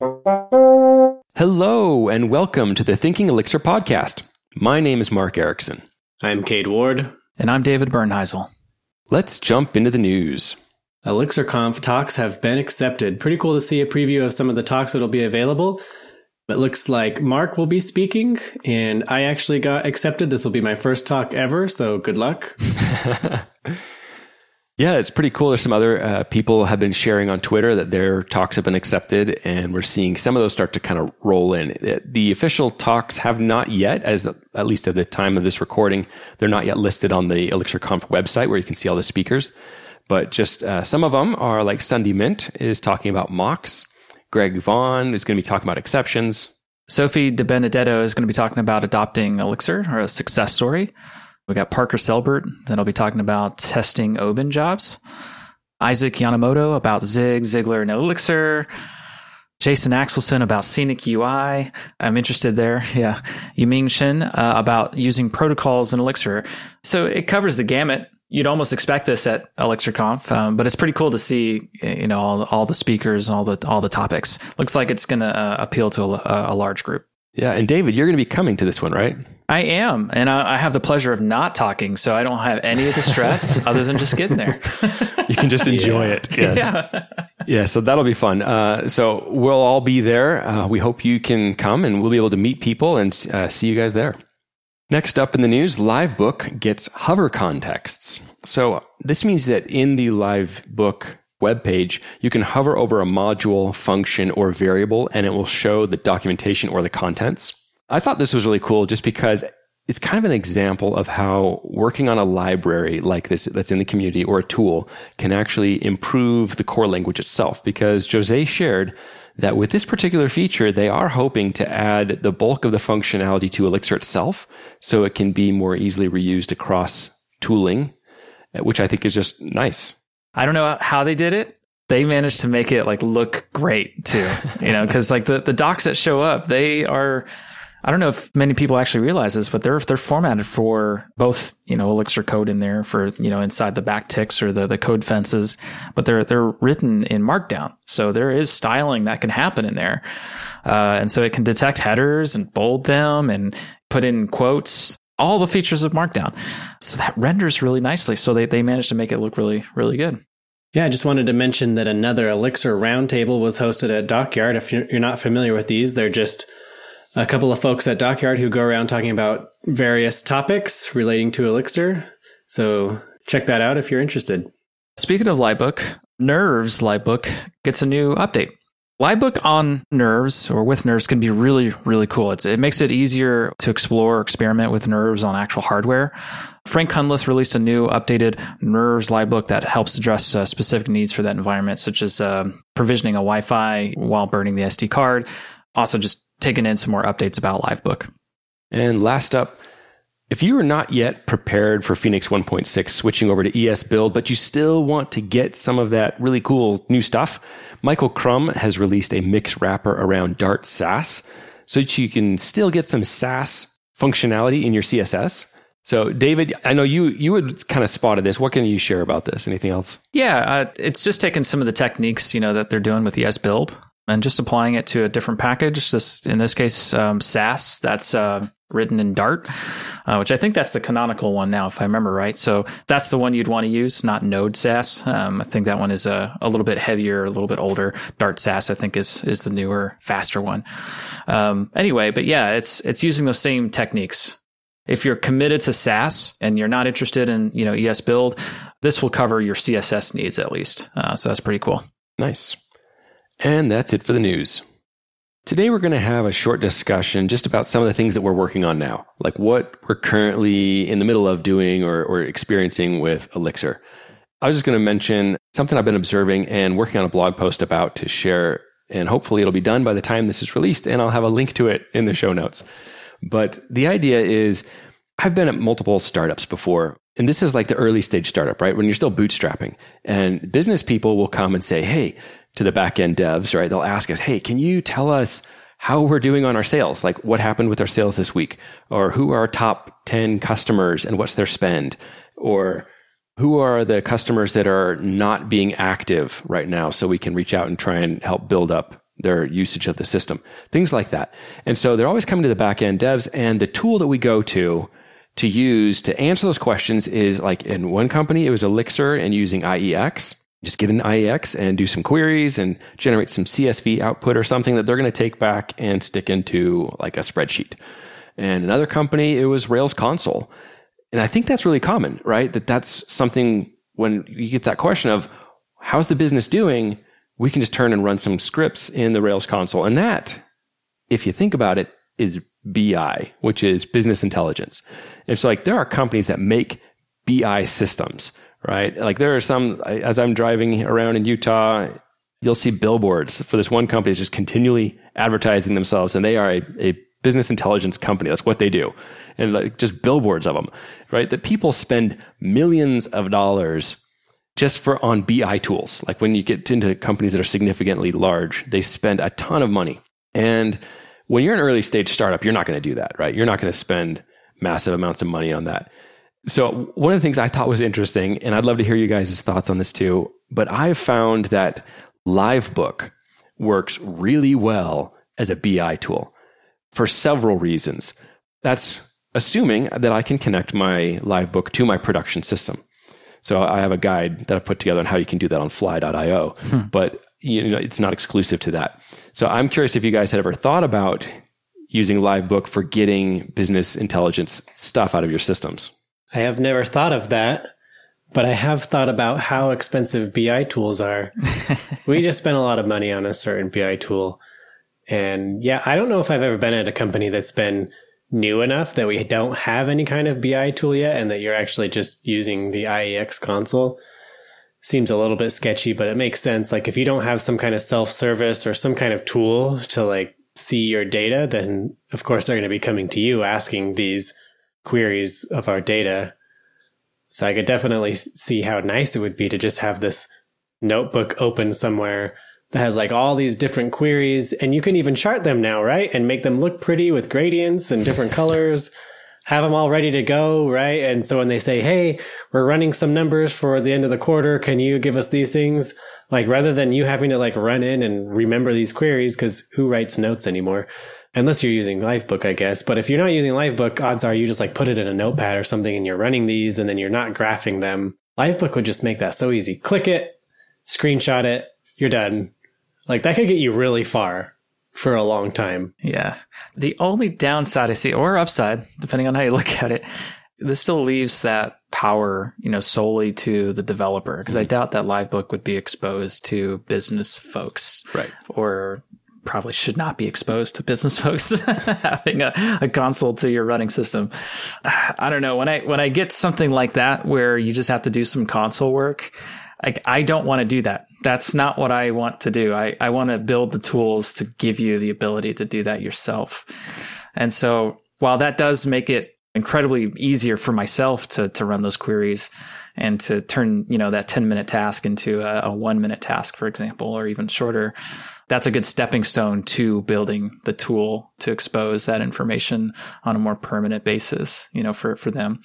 Hello, and welcome to the Thinking Elixir podcast. My name is Mark Ericksen. I'm Cade Ward. And I'm David Bernheisel. Let's jump into the news. ElixirConf talks have been accepted. Pretty cool to see a preview of some of the talks that'll be available. It looks like Mark will be speaking, and I actually got accepted. This will be my first talk ever, so good luck. yeah, it's pretty cool. There's some other uh, people have been sharing on Twitter that their talks have been accepted, and we're seeing some of those start to kind of roll in. The official talks have not yet, as the, at least at the time of this recording, they're not yet listed on the ElixirConf website where you can see all the speakers. But just uh, some of them are like Sundi Myint is talking about mocks. Greg Vaughn is going to be talking about exceptions. Sophie DeBenedetto is going to be talking about adopting Elixir or a success story. We got Parker Selbert that'll be talking about testing Oban jobs. Isaac Yonemoto about Zig, Zigler, and Elixir. Jason Axelson about Scenic UI. I'm interested there. Yeah. Yuming Shin uh, about using protocols in Elixir. So it covers the gamut you'd almost expect this at ElixirConf, um, but it's pretty cool to see you know all, all the speakers and all the all the topics. Looks like it's going to uh, appeal to a, a, large group. Yeah, and David, you're going to be coming to this one, right? I am, and I, I, have the pleasure of not talking, so I don't have any of the stress other than just getting there. you can just enjoy yeah. it. Yes. Yeah. yeah, so that'll be fun. Uh, so we'll all be there. Uh, we hope you can come, and we'll be able to meet people and uh, see you guys there. Next up in the news, Livebook gets hover contexts. So this means that in the Livebook web page, you can hover over a module, function, or variable, and it will show the documentation or the contents. I thought this was really cool just because it's kind of an example of how working on a library like this that's in the community or a tool can actually improve the core language itself. Because Jose shared that with this particular feature, they are hoping to add the bulk of the functionality to Elixir itself so it can be more easily reused across tooling, which I think is just nice. I don't know how they did it. They managed to make it like look great too, you know, because like the, the docs that show up, they are I don't know if many people actually realize this, but they're they're formatted for both, you know, Elixir code in there for, you know, inside the backticks or the, the code fences, but they're they're written in Markdown. So there is styling that can happen in there. Uh, and so it can detect headers and bold them and put in quotes, all the features of Markdown. So that renders really nicely. So they, they managed to make it look really, really good. Yeah, I just wanted to mention that another Elixir roundtable was hosted at Dockyard. If you're not familiar with these, they're just a couple of folks at Dockyard who go around talking about various topics relating to Elixir. So check that out if you're interested. Speaking of Livebook, Nerves Livebook gets a new update. Livebook on Nerves or with Nerves can be really, really cool. It's, it makes it easier to explore or experiment with Nerves on actual hardware. Frank Hunleth released a new updated Nerves Livebook that helps address uh, specific needs for that environment, such as uh, provisioning a Wi Fi while burning the SD card. Also, just taken in some more updates about Livebook. And last up, if you are not yet prepared for Phoenix 1.6 switching over to ESBuild, but you still want to get some of that really cool new stuff, Michael Crumm has released a mix wrapper around Dart Sass so that you can still get some Sass functionality in your CSS. So, David, I know you you had kind of spotted this. What can you share about this? Anything else? Yeah, uh, it's just taking some of the techniques you know that they're doing with ESBuild and just applying it to a different package. This, in this case, um, Sass. That's uh, written in Dart, uh, which I think that's the canonical one now, if I remember right. So that's the one you'd want to use, not Node Sass. Um, I think that one is a, a little bit heavier, a little bit older. Dart Sass, I think, is is the newer, faster one. Um, anyway, but yeah, it's it's using those same techniques. If you're committed to Sass and you're not interested in you know ESBuild, this will cover your CSS needs at least. Uh, so that's pretty cool. Nice. And that's it for the news. Today, we're going to have a short discussion just about some of the things that we're working on now, like what we're currently in the middle of doing or, or experiencing with Elixir. I was just going to mention something I've been observing and working on a blog post about to share, and hopefully it'll be done by the time this is released, and I'll have a link to it in the show notes. But the idea is I've been at multiple startups before, and this is like the early stage startup, right? When you're still bootstrapping, and business people will come and say, Hey, to the back end devs, right? They'll ask us, Hey, can you tell us how we're doing on our sales? Like what happened with our sales this week? Or who are our top 10 customers and what's their spend? Or who are the customers that are not being active right now so we can reach out and try and help build up their usage of the system, things like that. And so they're always coming to the back end devs and the tool that we go to to use to answer those questions is like in one company, it was Elixir and using IEX. Just get an IEX and do some queries and generate some CSV output or something that they're going to take back and stick into like a spreadsheet. And another company, it was Rails console. And I think that's really common, right? That that's something when you get that question of how's the business doing? We can just turn and run some scripts in the Rails console. And that, if you think about it, is BI, which is business intelligence. It's like there are companies that make BI systems, right? Like there are some, as I'm driving around in Utah, you'll see billboards for this one company is just continually advertising themselves and they are a, a business intelligence company. That's what they do. And like just billboards of them, right? That people spend millions of dollars just for on BI tools. Like when you get into companies that are significantly large, they spend a ton of money. And when you're an early stage startup, you're not going to do that, right? You're not going to spend massive amounts of money on that. So one of the things I thought was interesting, and I'd love to hear you guys' thoughts on this too, but I've found that Livebook works really well as a BI tool for several reasons. That's assuming that I can connect my Livebook to my production system. So I have a guide that I've put together on how you can do that on fly.io, hmm. but you know, it's not exclusive to that. So I'm curious if you guys had ever thought about using Livebook for getting business intelligence stuff out of your systems. I have never thought of that, but I have thought about how expensive BI tools are. we just spent a lot of money on a certain BI tool. And yeah, I don't know if I've ever been at a company that's been new enough that we don't have any kind of BI tool yet and that you're actually just using the IEX console. Seems a little bit sketchy, but it makes sense. Like if you don't have some kind of self service or some kind of tool to like see your data, then of course they're going to be coming to you asking these queries of our data. So I could definitely see how nice it would be to just have this notebook open somewhere that has like all these different queries and you can even chart them now, right? And make them look pretty with gradients and different colors. Have them all ready to go, right? And so when they say, Hey, we're running some numbers for the end of the quarter. Can you give us these things? Like rather than you having to like run in and remember these queries, because who writes notes anymore? Unless you're using Livebook, I guess. But if you're not using Livebook, odds are you just like put it in a notepad or something and you're running these and then you're not graphing them. Livebook would just make that so easy. Click it, screenshot it, you're done. Like that could get you really far for a long time. Yeah. The only downside I see, or upside, depending on how you look at it, this still leaves that power, you know, solely to the developer. Because mm-hmm. I doubt that Livebook would be exposed to business folks. Right. Or probably should not be exposed to business folks having a, a, console to your running system. I don't know. When I when I get something like that where you just have to do some console work, like I don't want to do that. That's not what I want to do. I, I want to build the tools to give you the ability to do that yourself. And so while that does make it incredibly easier for myself to to run those queries and to turn you know that 10 minute task into a, a, one minute task for example or even shorter that's a good stepping stone to building the tool to expose that information on a more permanent basis you know for for them.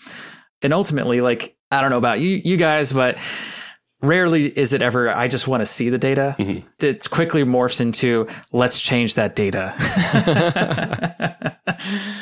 And ultimately like i don't know about you you guys but rarely is it ever i just want to see the data. Mm-hmm. it quickly morphs into let's change that data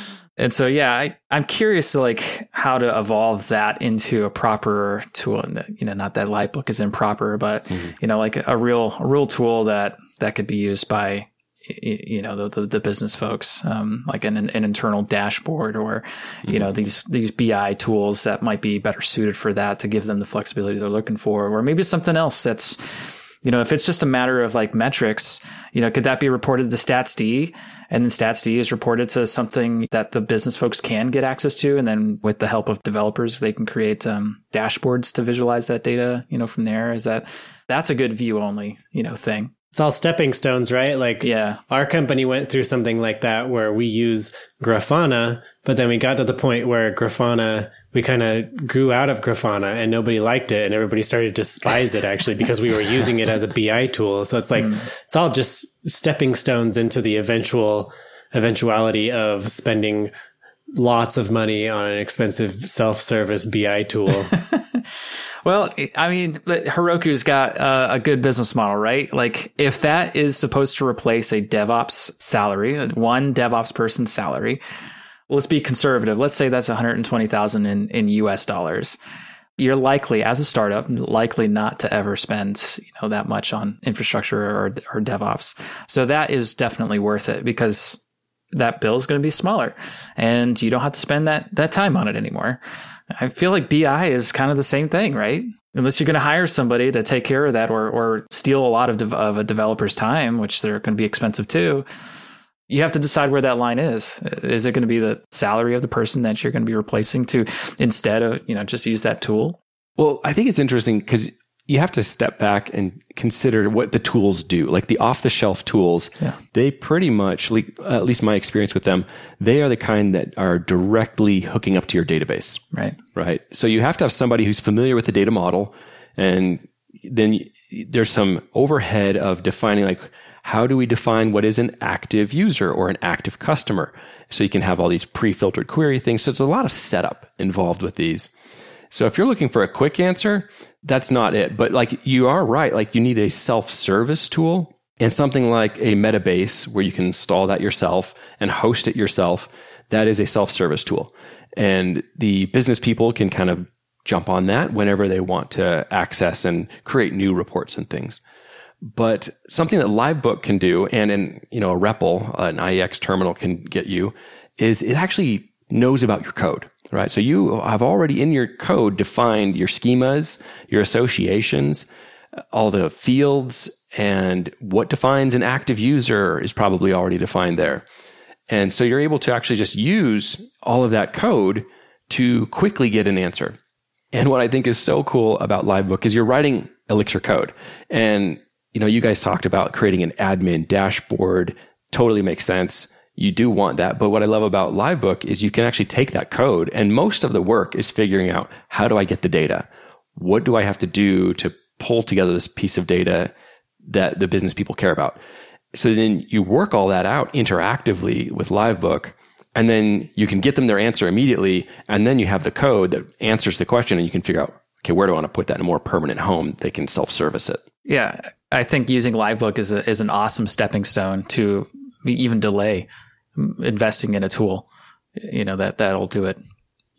and so yeah I, i'm curious to like how to evolve that into a proper tool and you know not that Livebook is improper but mm-hmm. you know like a real a real tool that that could be used by you know the the, the business folks um, like an, an internal dashboard or you know mm-hmm. these these BI tools that might be better suited for that to give them the flexibility they're looking for or maybe something else that's you know if it's just a matter of like metrics you know could that be reported to statsd and then statsd is reported to something that the business folks can get access to and then with the help of developers they can create um, dashboards to visualize that data you know from there. Is that that's a good view only you know thing. It's all stepping stones, right? Like, yeah, our company went through something like that where we use Grafana, but then we got to the point where Grafana, we kind of grew out of Grafana and nobody liked it and everybody started to despise it actually because we were using it as a BI tool. So it's like, mm. it's all just stepping stones into the eventual eventuality of spending lots of money on an expensive self-service BI tool. Well, I mean, Heroku's got uh, a good business model, right? Like, if that is supposed to replace a DevOps salary, one DevOps person's salary, let's be conservative. Let's say that's 120,000 in in US dollars. You're likely, as a startup, likely not to ever spend you know that much on infrastructure or or DevOps. So that is definitely worth it because that bill is going to be smaller, and you don't have to spend that that time on it anymore. I feel like BI is kind of the same thing, right? Unless you're going to hire somebody to take care of that or or steal a lot of de- of a developer's time, which they're going to be expensive too you have to decide where that line is. Is it going to be the salary of the person that you're going to be replacing to instead of, you know, just use that tool? Well, I think it's interesting because you have to step back and consider what the tools do. Like the off the shelf tools, yeah. they pretty much, at least my experience with them, they are the kind that are directly hooking up to your database. Right. Right. So you have to have somebody who's familiar with the data model and then there's some overhead of defining like how do we define what is an active user or an active customer? So you can have all these pre-filtered query things. So it's a lot of setup involved with these. So if you're looking for a quick answer, that's not it. But like you are right, like you need a self-service tool and something like a Metabase where you can install that yourself and host it yourself. That is a self-service tool. And the business people can kind of jump on that whenever they want to access and create new reports and things. But something that Livebook can do, and in you know a REPL, an IEX terminal can get you, is it actually knows about your code, right? So you have already in your code defined your schemas, your associations, all the fields, and what defines an active user is probably already defined there. And so you're able to actually just use all of that code to quickly get an answer. And what I think is so cool about Livebook is you're writing Elixir code. And you know, you guys talked about creating an admin dashboard. Totally makes sense. You do want that. But what I love about Livebook is you can actually take that code and most of the work is figuring out how do I get the data? What do I have to do to pull together this piece of data that the business people care about? So then you work all that out interactively with Livebook and then you can get them their answer immediately. And then you have the code that answers the question and you can figure out, okay, where do I want to put that in a more permanent home? They can self service it. Yeah. I think using Livebook is a, is an awesome stepping stone to even delay investing in a tool. You know that that'll do it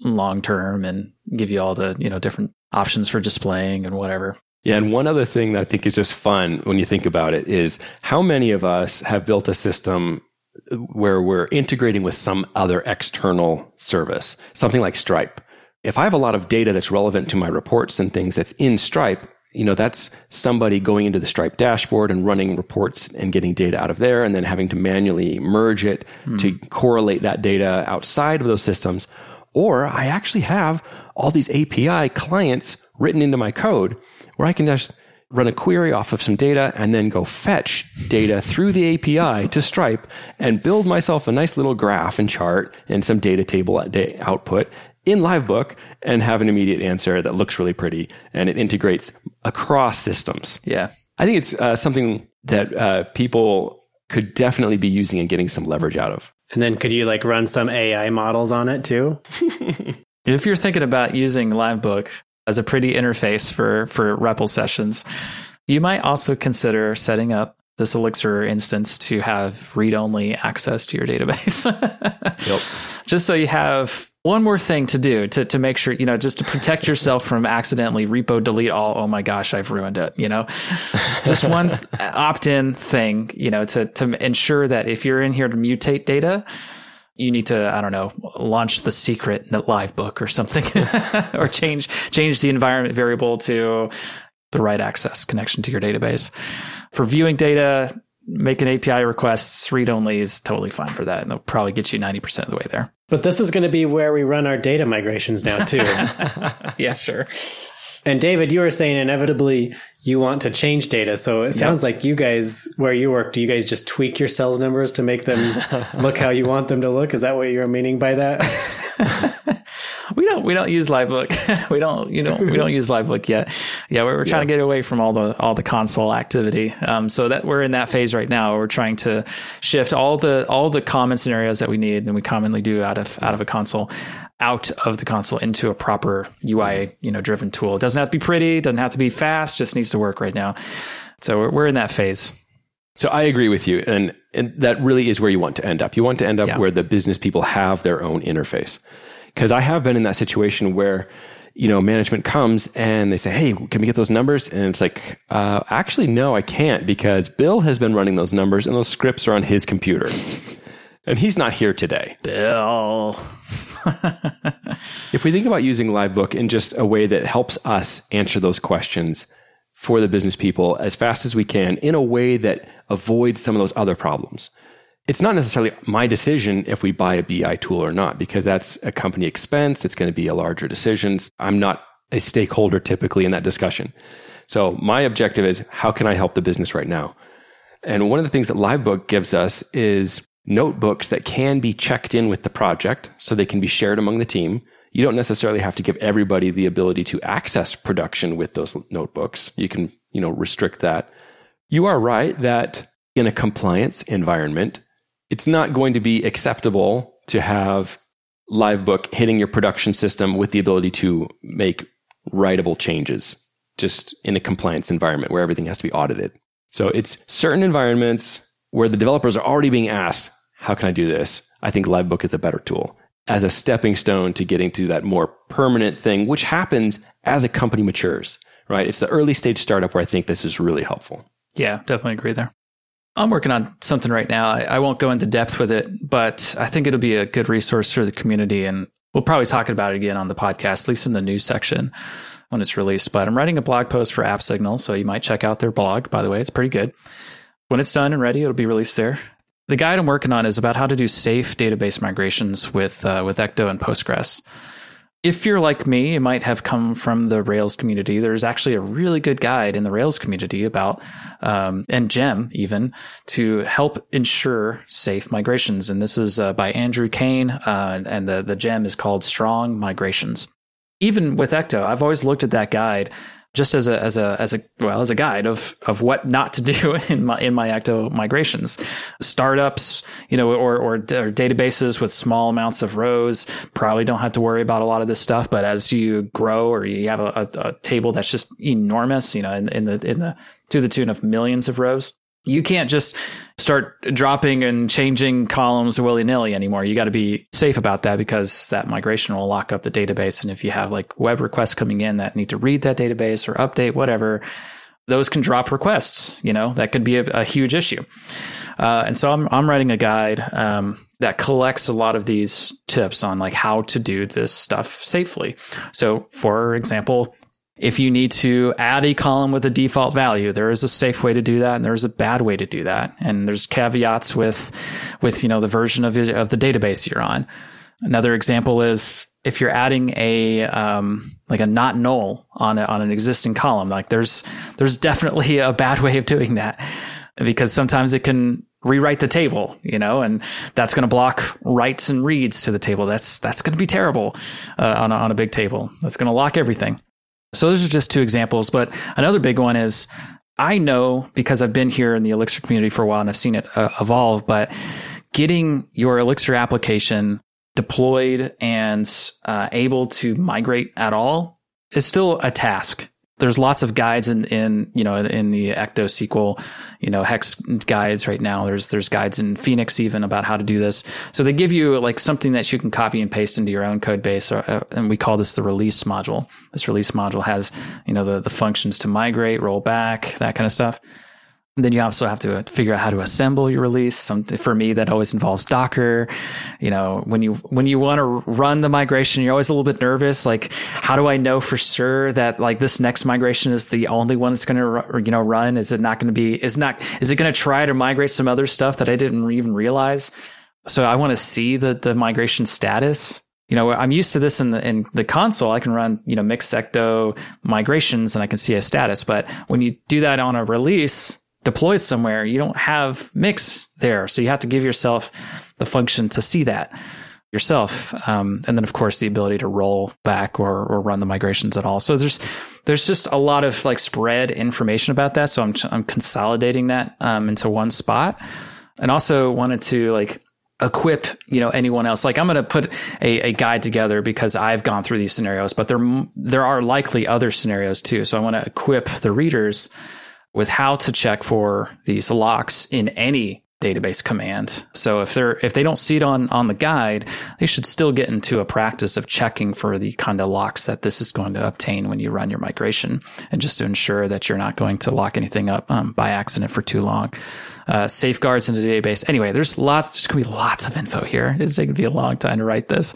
long term and give you all the you know different options for displaying and whatever. Yeah, and one other thing that I think is just fun when you think about it is how many of us have built a system where we're integrating with some other external service, something like Stripe. If I have a lot of data that's relevant to my reports and things that's in Stripe, you know, that's somebody going into the Stripe dashboard and running reports and getting data out of there and then having to manually merge it mm. to correlate that data outside of those systems. Or I actually have all these API clients written into my code where I can just run a query off of some data and then go fetch data through the API to Stripe and build myself a nice little graph and chart and some data table output in Livebook and have an immediate answer that looks really pretty and it integrates across systems. Yeah. I think it's uh, something that uh, people could definitely be using and getting some leverage out of. And then could you like run some AI models on it too? if you're thinking about using Livebook as a pretty interface for for REPL sessions, you might also consider setting up this Elixir instance to have read only access to your database. yep. Just so you have one more thing to do to, to make sure, you know, just to protect yourself from accidentally repo delete all. Oh my gosh, I've ruined it. You know, just one opt in thing, you know, to, to ensure that if you're in here to mutate data, you need to, I don't know, launch the secret Livebook or something, or change, change the environment variable to the right access connection to your database for viewing data, making API requests, read only is totally fine for that. And it'll probably get you 90% of the way there. But this is going to be where we run our data migrations now, too. yeah, sure. And David, you were saying inevitably you want to change data. So it sounds yep. like you guys, where you work, do you guys just tweak your sales numbers to make them look how you want them to look? Is that what you're meaning by that? we don't we don't use livebook. we don't you know we don't use livebook yet. Yeah, we're, we're trying yeah. to get away from all the all the console activity. Um, so that we're in that phase right now. We're trying to shift all the all the common scenarios that we need and we commonly do out of out of a console out of the console into a proper UI you know driven tool. It doesn't have to be pretty, doesn't have to be fast, just needs to work right now. So we're, we're in that phase. So I agree with you. And, and that really is where you want to end up. You want to end up yeah. where the business people have their own interface. Because I have been in that situation where, you know, management comes and they say, Hey, can we get those numbers? And it's like, uh, actually, no, I can't because Bill has been running those numbers and those scripts are on his computer. and he's not here today. Bill. if we think about using Livebook in just a way that helps us answer those questions, for the business people as fast as we can in a way that avoids some of those other problems. It's not necessarily my decision if we buy a BI tool or not, because that's a company expense. It's going to be a larger decision. I'm not a stakeholder typically in that discussion. So my objective is how can I help the business right now? And one of the things that Livebook gives us is notebooks that can be checked in with the project so they can be shared among the team you don't necessarily have to give everybody the ability to access production with those notebooks. You can, you know, restrict that. You are right that in a compliance environment, it's not going to be acceptable to have Livebook hitting your production system with the ability to make writable changes just in a compliance environment where everything has to be audited. So it's certain environments where the developers are already being asked, how can I do this? I think Livebook is a better tool as a stepping stone to getting to that more permanent thing, which happens as a company matures, right? It's the early stage startup where I think this is really helpful. Yeah, definitely agree there. I'm working on something right now. I, I, won't go into depth with it, but I think it'll be a good resource for the community. And we'll probably talk about it again on the podcast, at least in the news section when it's released. But I'm writing a blog post for AppSignal. So you might check out their blog, by the way. It's pretty good. When it's done and ready, it'll be released there. The guide I'm working on is about how to do safe database migrations with uh, with Ecto and Postgres. If you're like me, you might have come from the Rails community. There's actually a really good guide in the Rails community about, um, and Gem even, to help ensure safe migrations. And this is uh, by Andrew Kane, uh, and the, the Gem is called Strong Migrations. Even with Ecto, I've always looked at that guide just as a as a as a well as a guide of of what not to do in my in my Ecto migrations. Startups, you know, or, or or databases with small amounts of rows probably don't have to worry about a lot of this stuff. But as you grow or you have a, a, a table that's just enormous, you know, in, in the in the to the tune of millions of rows, you can't just start dropping and changing columns willy nilly anymore. You got to be safe about that because that migration will lock up the database. And if you have like web requests coming in that need to read that database or update, whatever, those can drop requests. You know, that could be a, a huge issue. Uh, and so I'm, I'm writing a guide um, that collects a lot of these tips on like how to do this stuff safely. So, for example, if you need to add a column with a default value, there is a safe way to do that and there's a bad way to do that. And there's caveats with, with, you know, the version of, of the database you're on. Another example is if you're adding a, um, like a not null on a, on an existing column, like there's, there's definitely a bad way of doing that because sometimes it can rewrite the table, you know, and that's going to block writes and reads to the table. That's, that's going to be terrible, uh, on a, on a big table. That's going to lock everything. So those are just two examples. But another big one is I know because I've been here in the Elixir community for a while and I've seen it uh, evolve, but getting your Elixir application deployed and uh, able to migrate at all is still a task there's lots of guides in, in you know in the Ecto SQL you know hex guides right now. There's there's guides in Phoenix even about how to do this. So they give you like something that you can copy and paste into your own code base, or, uh, and we call this the release module. This release module has you know the the functions to migrate, roll back, that kind of stuff. Then you also have to uh, figure out how to assemble your release. Some, for me, that always involves Docker. You know, when you, when you want to run the migration, you're always a little bit nervous. Like, how do I know for sure that like this next migration is the only one that's going to, you know, run? Is it not going to be, is not, is it going to try to migrate some other stuff that I didn't even realize? So I want to see the, the migration status you know, I'm used to this in the in the console. I can run, you know, mix ecto.migrations and I can see a status. But when you do that on a release, deploys somewhere, you don't have mix there. So you have to give yourself the function to see that. yourself. Um, and then, of course, the ability to roll back or, or run the migrations at all. So there's there's just a lot of like spread information about that. So I'm I'm consolidating that um, into one spot, and also wanted to like equip you know anyone else like i'm going to put a, a, guide together because i've gone through these scenarios but there there are likely other scenarios too so i want to equip the readers with how to check for these locks in any database command. So if they're if they don't see it on on the guide, they should still get into a practice of checking for the kind of locks that this is going to obtain when you run your migration, and just to ensure that you're not going to lock anything up um, by accident for too long. Uh, safeguards in the database. Anyway, there's lots. There's going to be lots of info here. It's going to be a long time to write this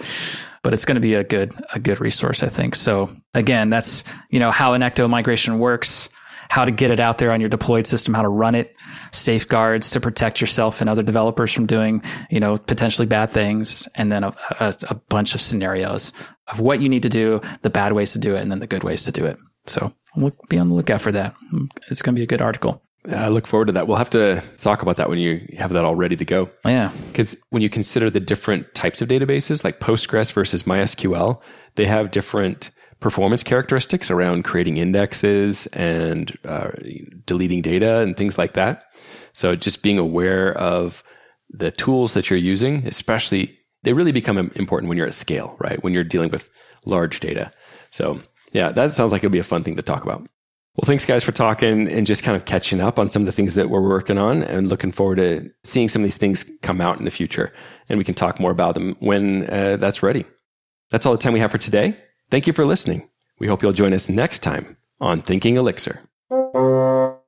but it's going to be a good a good resource, I think. So again, that's you know how an ecto migration works how to get it out there on your deployed system, how to run it, safeguards to protect yourself and other developers from doing, you know, potentially bad things, and then a, a, a bunch of scenarios of what you need to do, the bad ways to do it, and then the good ways to do it. So look, be on the lookout for that. It's going to be a good article. I look forward to that. We'll have to talk about that when you have that all ready to go. Oh, yeah. Because when you consider the different types of databases, like Postgres versus MySQL, they have different performance characteristics around creating indexes and uh, deleting data and things like that. So just being aware of the tools that you're using, especially they really become important when you're at scale, right? When you're dealing with large data. So yeah, that sounds like it'll be a fun thing to talk about. Well, thanks guys for talking and just kind of catching up on some of the things that we're working on and looking forward to seeing some of these things come out in the future. And we can talk more about them when uh, that's ready. That's all the time we have for today. Thank you for listening. We hope you'll join us next time on Thinking Elixir.